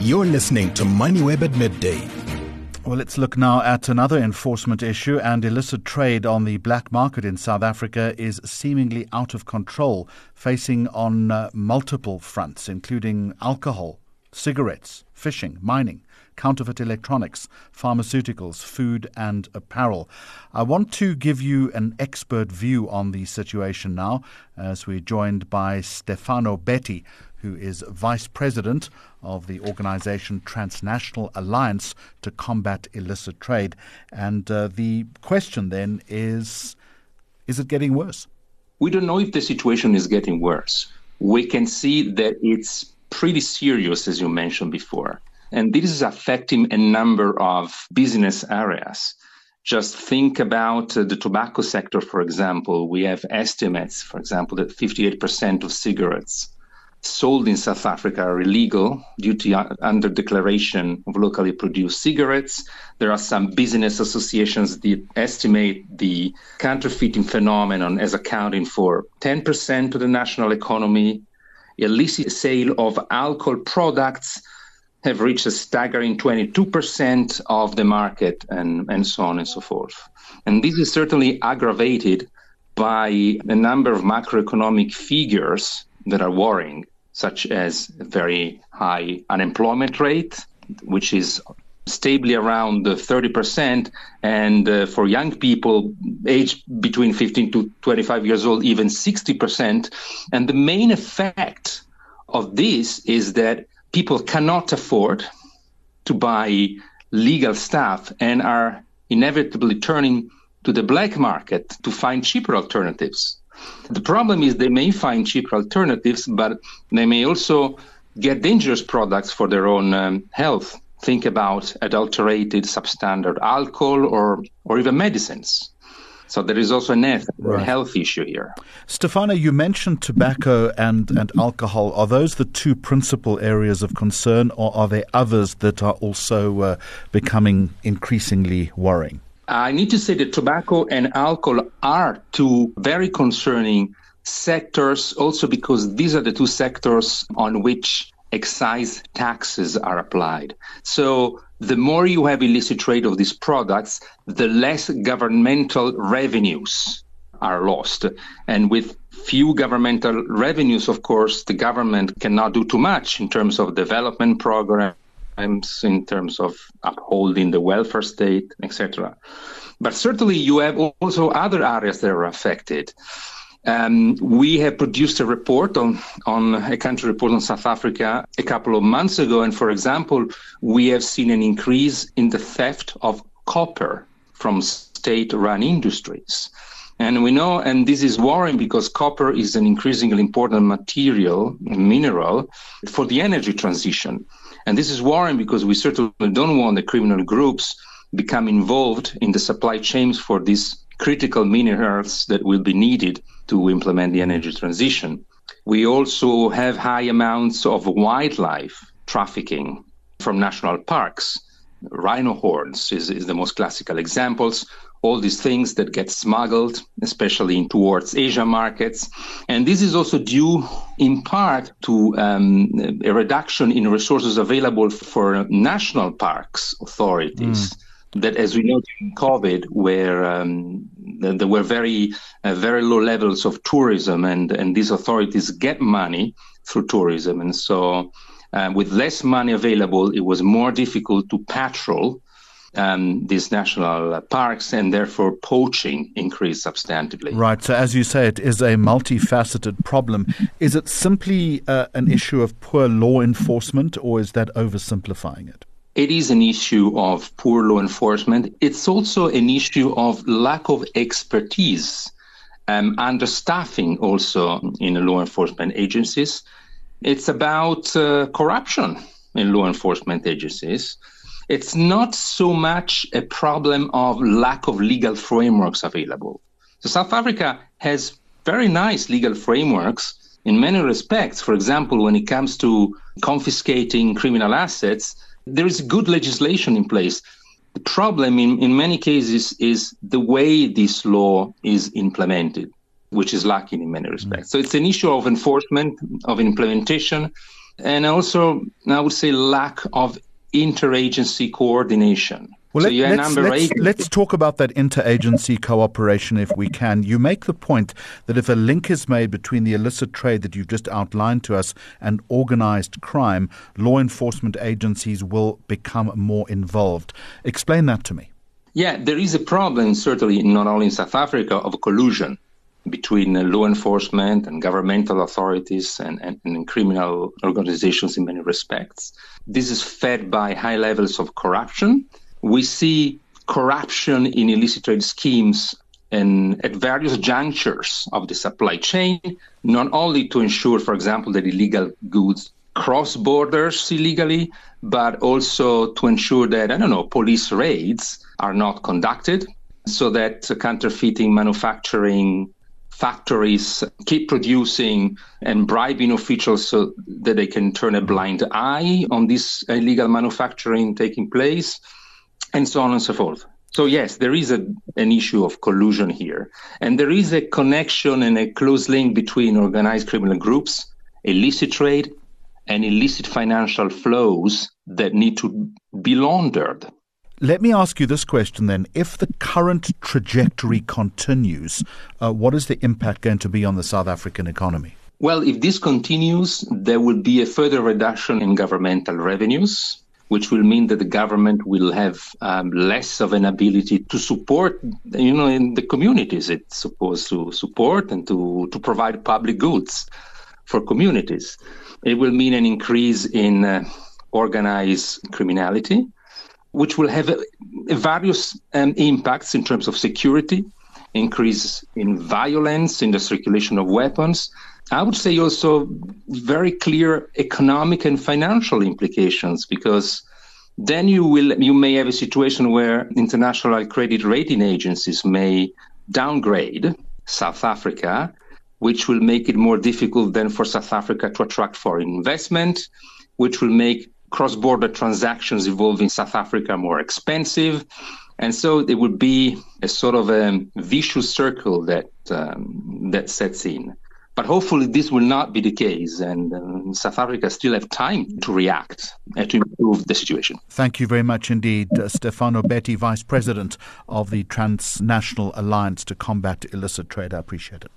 You're listening to MoneyWeb at midday. Well, let's look now at another enforcement issue and illicit trade on the black market in South Africa is seemingly out of control, facing on uh, multiple fronts, including alcohol, cigarettes, fishing, mining, counterfeit electronics, pharmaceuticals, food, and apparel. I want to give you an expert view on the situation now, as we're joined by Stefano Betti, who is Vice President of the organization Transnational Alliance to Combat Illicit Trade. And uh, the question then is is it getting worse? We don't know if the situation is getting worse. We can see that it's pretty serious, as you mentioned before. And this is affecting a number of business areas. Just think about uh, the tobacco sector, for example. We have estimates, for example, that 58% of cigarettes sold in South Africa are illegal due to under declaration of locally produced cigarettes. There are some business associations that estimate the counterfeiting phenomenon as accounting for 10% of the national economy. Illicit sale of alcohol products have reached a staggering 22% of the market and, and so on and so forth. And this is certainly aggravated by a number of macroeconomic figures that are worrying, such as a very high unemployment rate, which is stably around 30%, and uh, for young people aged between 15 to 25 years old, even 60%. And the main effect of this is that people cannot afford to buy legal stuff and are inevitably turning to the black market to find cheaper alternatives. The problem is they may find cheaper alternatives, but they may also get dangerous products for their own um, health. Think about adulterated substandard alcohol or, or even medicines. So there is also a right. health issue here. Stefano, you mentioned tobacco and, and alcohol. Are those the two principal areas of concern, or are there others that are also uh, becoming increasingly worrying? I need to say that tobacco and alcohol are two very concerning sectors, also because these are the two sectors on which excise taxes are applied. So the more you have illicit trade of these products, the less governmental revenues are lost. And with few governmental revenues, of course, the government cannot do too much in terms of development programs, in terms of upholding the welfare state, etc. But certainly you have also other areas that are affected. Um, we have produced a report on, on a country report on South Africa a couple of months ago. And for example, we have seen an increase in the theft of copper from state run industries. And we know, and this is worrying because copper is an increasingly important material, mineral for the energy transition. And this is worrying because we certainly don't want the criminal groups become involved in the supply chains for these critical minerals that will be needed to implement the energy transition. We also have high amounts of wildlife trafficking from national parks. Rhino horns is, is the most classical examples. All these things that get smuggled, especially towards Asia markets. And this is also due in part to um, a reduction in resources available for national parks authorities. Mm that, as we know during COVID, where um, there were very uh, very low levels of tourism, and and these authorities get money through tourism, and so uh, with less money available, it was more difficult to patrol um, these national parks, and therefore poaching increased substantively. Right. So, as you say, it is a multifaceted problem. Is it simply uh, an issue of poor law enforcement, or is that oversimplifying it? It is an issue of poor law enforcement. It's also an issue of lack of expertise, um, understaffing also in law enforcement agencies. It's about uh, corruption in law enforcement agencies. It's not so much a problem of lack of legal frameworks available. So South Africa has very nice legal frameworks in many respects. For example, when it comes to confiscating criminal assets, there is good legislation in place. The problem in, in many cases is the way this law is implemented, which is lacking in many respects. Mm. So it's an issue of enforcement, of implementation, and also, I would say, lack of interagency coordination. Well, so let, us let's, let's, talk about that interagency cooperation if we can. You make the point that if a link is made between the illicit trade that you've just outlined to us and organized crime, law enforcement agencies will become more involved. Explain that to me. Yeah, there is a problem, certainly not only in South Africa, of collusion between uh, law enforcement and governmental authorities and, and, and, criminal organizations in many respects. This is fed by high levels of corruption we see corruption in illicit trade schemes and at various junctures of the supply chain, not only to ensure, for example, that illegal goods cross borders illegally, but also to ensure that, I don't know, police raids are not conducted so that counterfeiting manufacturing factories keep producing and bribing officials so that they can turn a blind eye on this illegal manufacturing taking place and so on and so forth. So yes, there is a, an issue of collusion here, and there is a connection and a close link between organized criminal groups, illicit trade, and illicit financial flows that need to be laundered. Let me ask you this question then. If the current trajectory continues, uh, what is the impact going to be on the South African economy? Well, if this continues, there will be a further reduction in governmental revenues which will mean that the government will have um, less of an ability to support, you know, in the communities it's supposed to support and to, to provide public goods for communities. It will mean an increase in uh, organized criminality, which will have uh, various um, impacts in terms of security, increase in violence, in the circulation of weapons, I would say also very clear economic and financial implications because then you will you may have a situation where international credit rating agencies may downgrade South Africa, which will make it more difficult then for South Africa to attract foreign investment, which will make cross-border transactions involving South Africa more expensive. And so it would be a sort of a vicious circle that um, that sets in. But hopefully, this will not be the case, and uh, South Africa still have time to react and to improve the situation. Thank you very much indeed, uh, Stefano Betti, Vice President of the Transnational Alliance to Combat Illicit Trade. I appreciate it.